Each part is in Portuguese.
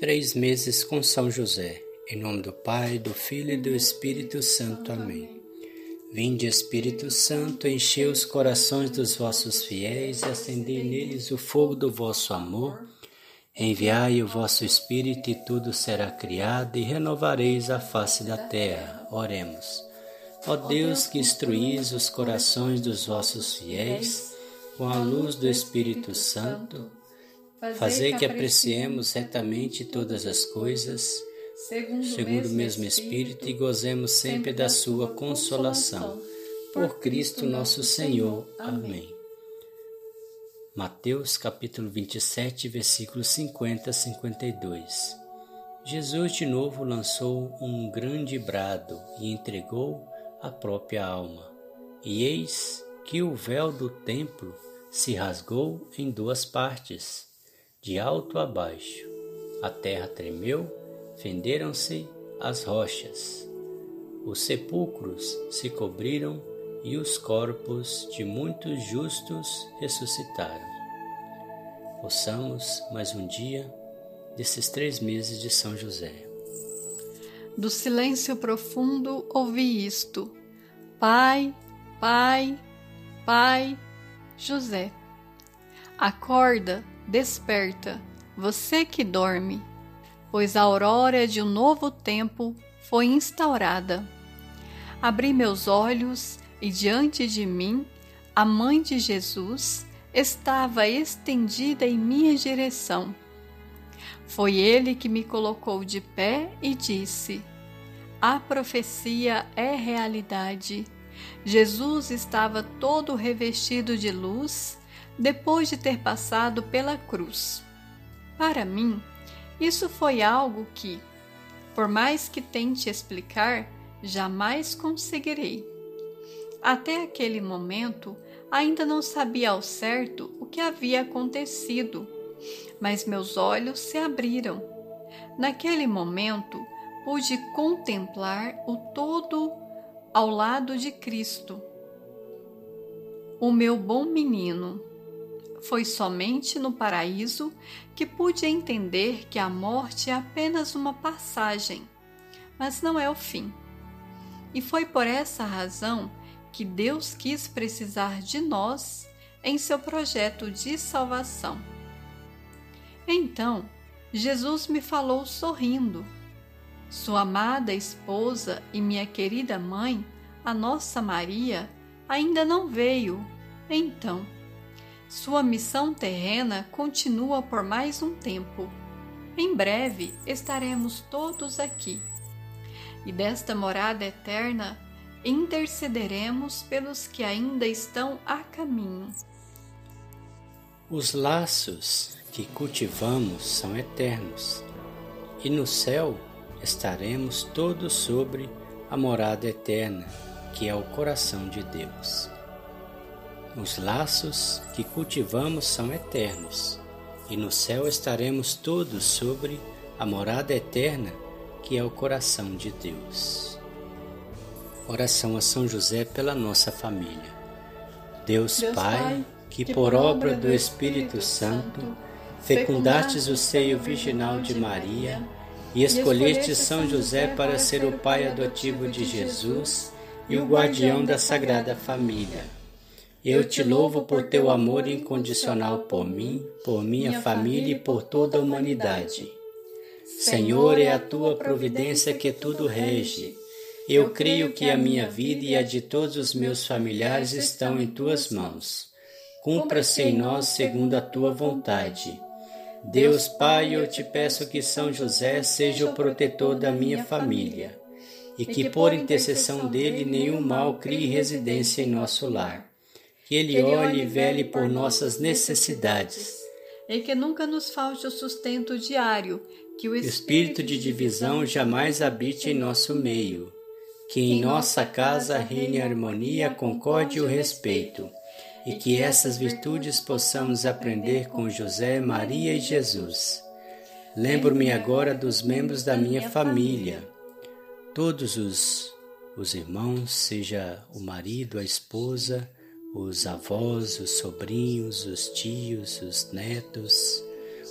Três meses com São José. Em nome do Pai, do Filho e do Espírito Santo. Amém. Vinde, Espírito Santo, enchei os corações dos vossos fiéis e acendei neles o fogo do vosso amor. Enviai o vosso Espírito e tudo será criado e renovareis a face da terra. Oremos. Ó Deus que instruís os corações dos vossos fiéis com a luz do Espírito Santo, fazer que apreciemos retamente todas as coisas, segundo o mesmo Espírito, e gozemos sempre da Sua consolação. Por Cristo nosso Senhor. Amém. Mateus capítulo 27, versículos 50 a 52. Jesus de novo lançou um grande brado e entregou a própria alma. E eis que o véu do templo se rasgou em duas partes de alto a baixo. A terra tremeu, fenderam-se as rochas. Os sepulcros se cobriram e os corpos de muitos justos ressuscitaram. Ouçamos mais um dia desses três meses de São José. Do silêncio profundo ouvi isto: Pai, Pai, Pai, José. Acorda, Desperta, você que dorme, pois a aurora de um novo tempo foi instaurada. Abri meus olhos e diante de mim, a mãe de Jesus estava estendida em minha direção. Foi ele que me colocou de pé e disse: A profecia é realidade. Jesus estava todo revestido de luz depois de ter passado pela cruz. Para mim, isso foi algo que, por mais que tente explicar, jamais conseguirei. Até aquele momento, ainda não sabia ao certo o que havia acontecido, mas meus olhos se abriram. Naquele momento, pude contemplar o todo ao lado de Cristo. O meu bom menino foi somente no paraíso que pude entender que a morte é apenas uma passagem, mas não é o fim. E foi por essa razão que Deus quis precisar de nós em seu projeto de salvação. Então, Jesus me falou sorrindo. Sua amada esposa e minha querida mãe, a nossa Maria, ainda não veio. Então, sua missão terrena continua por mais um tempo. Em breve estaremos todos aqui. E desta morada eterna intercederemos pelos que ainda estão a caminho. Os laços que cultivamos são eternos, e no céu estaremos todos sobre a morada eterna, que é o coração de Deus. Os laços que cultivamos são eternos, e no céu estaremos todos sobre a morada eterna, que é o coração de Deus. Oração a São José pela nossa família. Deus, Deus Pai, que, que por obra do Espírito Santo fecundastes o seio virginal de Maria e escolheste São José para ser o pai adotivo de Jesus e o guardião da Sagrada Família eu te louvo por teu amor incondicional por mim, por minha família e por toda a humanidade. Senhor, é a tua providência que tudo rege. Eu creio que a minha vida e a de todos os meus familiares estão em tuas mãos. Cumpra-se em nós segundo a tua vontade. Deus Pai, eu te peço que São José seja o protetor da minha família e que, por intercessão dele, nenhum mal crie residência em nosso lar que Ele olhe e vele por nossas necessidades. E que nunca nos falte o sustento diário, que o espírito de divisão jamais habite em nosso meio. Que em nossa casa reine a harmonia, a concórdia e o respeito, e que essas virtudes possamos aprender com José, Maria e Jesus. Lembro-me agora dos membros da minha família, todos os, os irmãos, seja o marido, a esposa, os avós, os sobrinhos, os tios, os netos,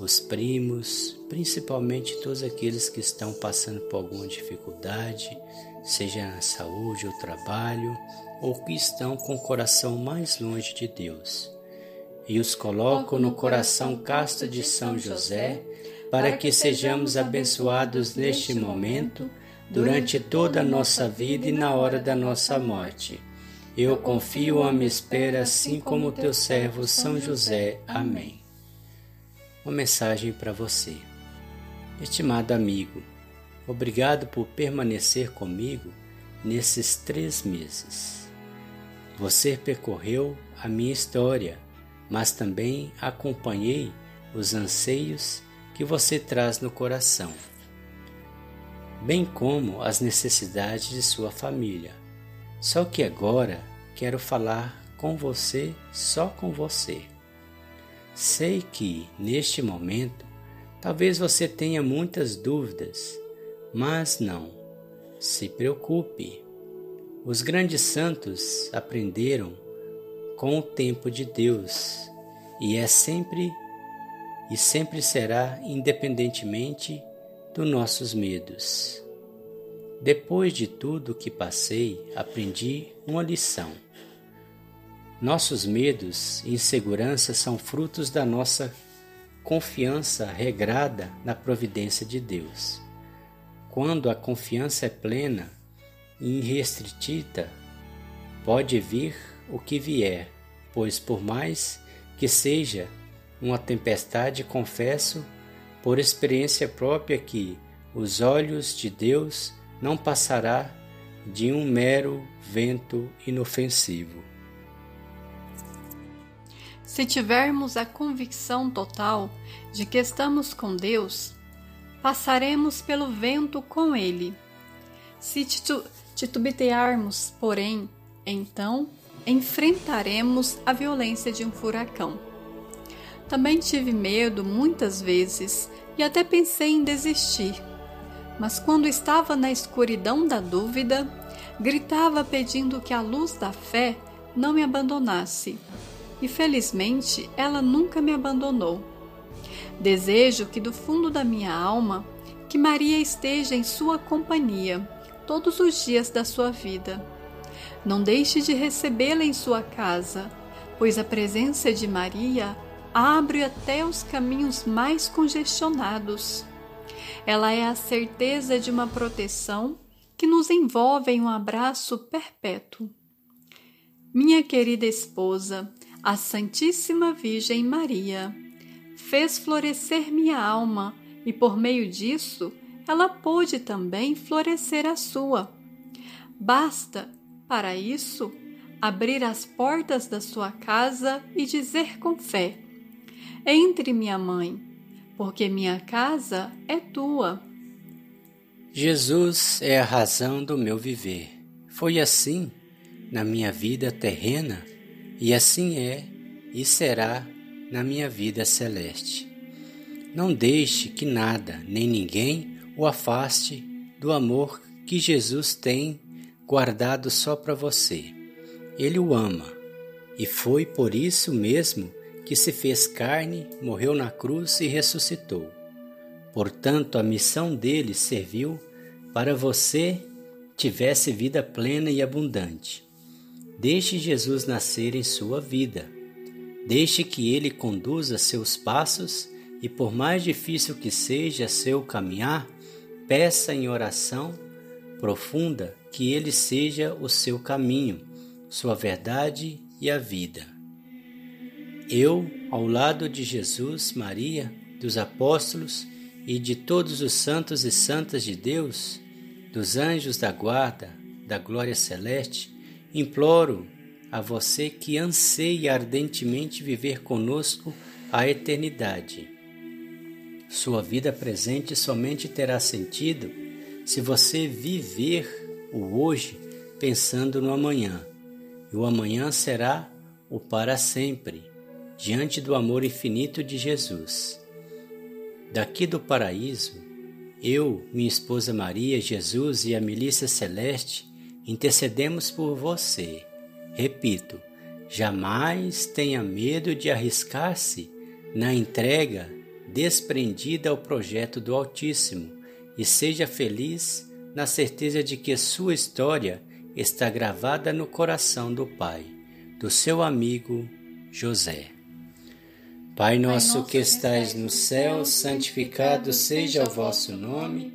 os primos, principalmente todos aqueles que estão passando por alguma dificuldade, seja na saúde ou trabalho, ou que estão com o coração mais longe de Deus. E os coloco no coração casto de São José, para que sejamos abençoados neste momento, durante toda a nossa vida e na hora da nossa morte. Eu confio a minha espera, assim como teu servo São José. Amém uma mensagem para você. Estimado amigo, obrigado por permanecer comigo nesses três meses. Você percorreu a minha história, mas também acompanhei os anseios que você traz no coração, bem como as necessidades de sua família. Só que agora quero falar com você, só com você. Sei que, neste momento, talvez você tenha muitas dúvidas, mas não. Se preocupe. Os grandes santos aprenderam com o tempo de Deus e é sempre e sempre será independentemente dos nossos medos. Depois de tudo que passei, aprendi uma lição. Nossos medos e inseguranças são frutos da nossa confiança regrada na providência de Deus. Quando a confiança é plena e irrestrita, pode vir o que vier, pois por mais que seja uma tempestade, confesso por experiência própria que os olhos de Deus não passará de um mero vento inofensivo. Se tivermos a convicção total de que estamos com Deus, passaremos pelo vento com Ele. Se titu titubearmos, porém, então enfrentaremos a violência de um furacão. Também tive medo muitas vezes e até pensei em desistir. Mas quando estava na escuridão da dúvida, gritava pedindo que a luz da fé não me abandonasse e felizmente ela nunca me abandonou. Desejo que do fundo da minha alma que Maria esteja em sua companhia todos os dias da sua vida. Não deixe de recebê-la em sua casa, pois a presença de Maria abre até os caminhos mais congestionados. Ela é a certeza de uma proteção que nos envolve em um abraço perpétuo. Minha querida esposa, a Santíssima Virgem Maria fez florescer minha alma e por meio disso ela pôde também florescer a sua. Basta, para isso, abrir as portas da sua casa e dizer com fé: Entre, minha mãe, porque minha casa é tua. Jesus é a razão do meu viver. Foi assim na minha vida terrena e assim é e será na minha vida celeste. Não deixe que nada nem ninguém o afaste do amor que Jesus tem guardado só para você. Ele o ama e foi por isso mesmo que se fez carne, morreu na cruz e ressuscitou. Portanto, a missão dele serviu para você tivesse vida plena e abundante. Deixe Jesus nascer em sua vida. Deixe que ele conduza seus passos e, por mais difícil que seja seu caminhar, peça em oração profunda que ele seja o seu caminho, sua verdade e a vida. Eu, ao lado de Jesus, Maria, dos apóstolos e de todos os santos e santas de Deus, dos anjos da guarda, da glória celeste, Imploro a você que anseia ardentemente viver conosco a eternidade. Sua vida presente somente terá sentido se você viver o hoje pensando no amanhã, e o amanhã será o para sempre, diante do amor infinito de Jesus. Daqui do paraíso, eu, minha esposa Maria, Jesus e a milícia celeste intercedemos por você. Repito, jamais tenha medo de arriscar-se na entrega desprendida ao projeto do Altíssimo e seja feliz na certeza de que sua história está gravada no coração do Pai, do seu amigo José. Pai nosso que estais no céu, santificado seja o vosso nome.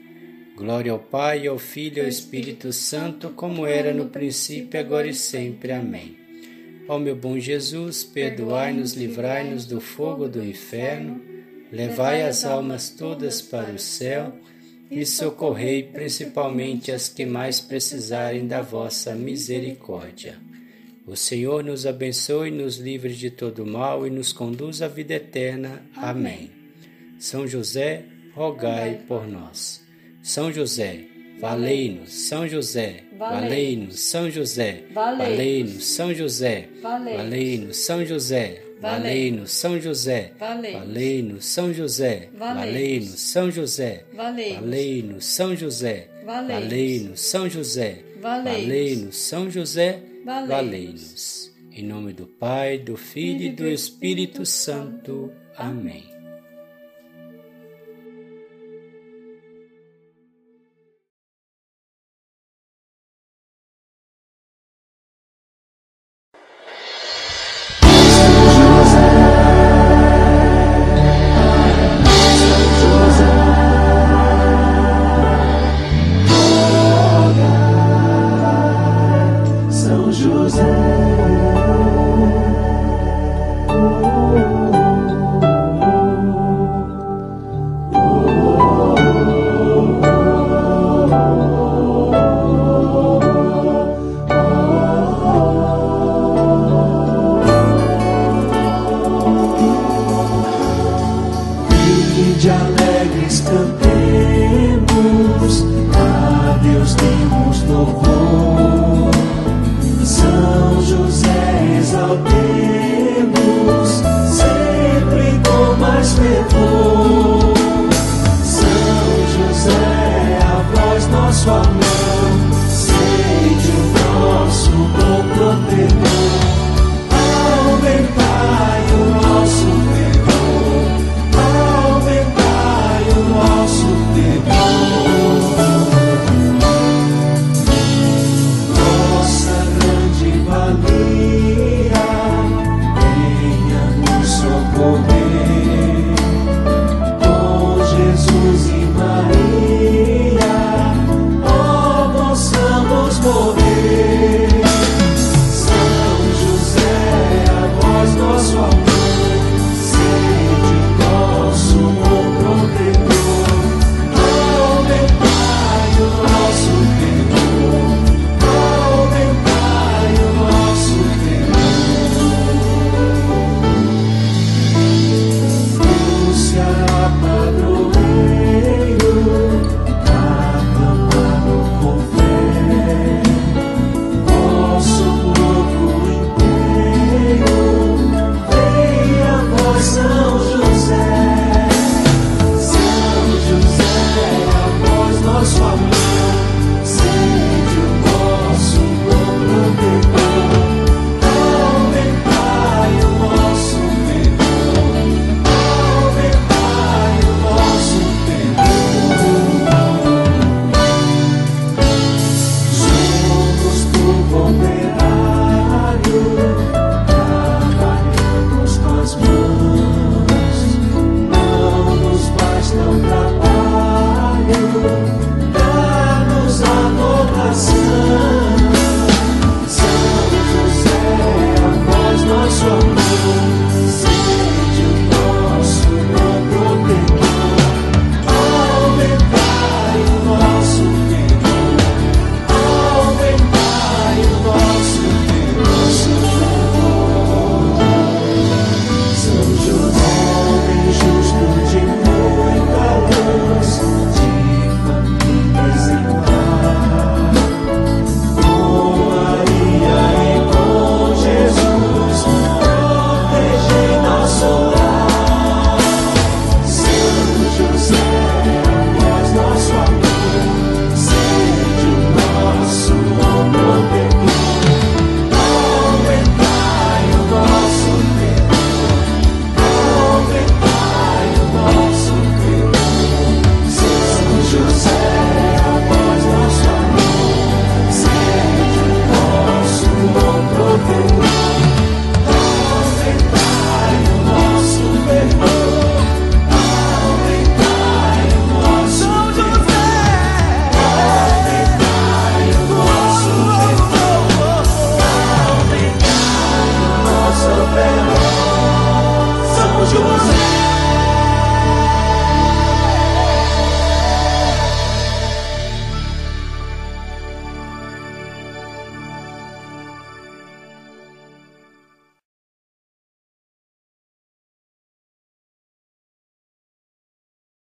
Glória ao Pai, ao Filho e ao Espírito Santo, como era no princípio, agora e sempre. Amém. Ó meu bom Jesus, perdoai-nos, livrai-nos do fogo do inferno, levai as almas todas para o céu e socorrei principalmente as que mais precisarem da vossa misericórdia. O Senhor nos abençoe, nos livre de todo mal e nos conduz à vida eterna. Amém. São José, rogai por nós. São José, valei-nos. São José, valei-nos. São José, valei-nos. São José, valei-nos. São José, valei-nos. São José, valei-nos. São José, valei-nos. São José, valei-nos. São José, valei-nos. São José, valei-nos. São José, valei-nos. Em nome do Pai, do Filho e do Espírito Santo. Amém.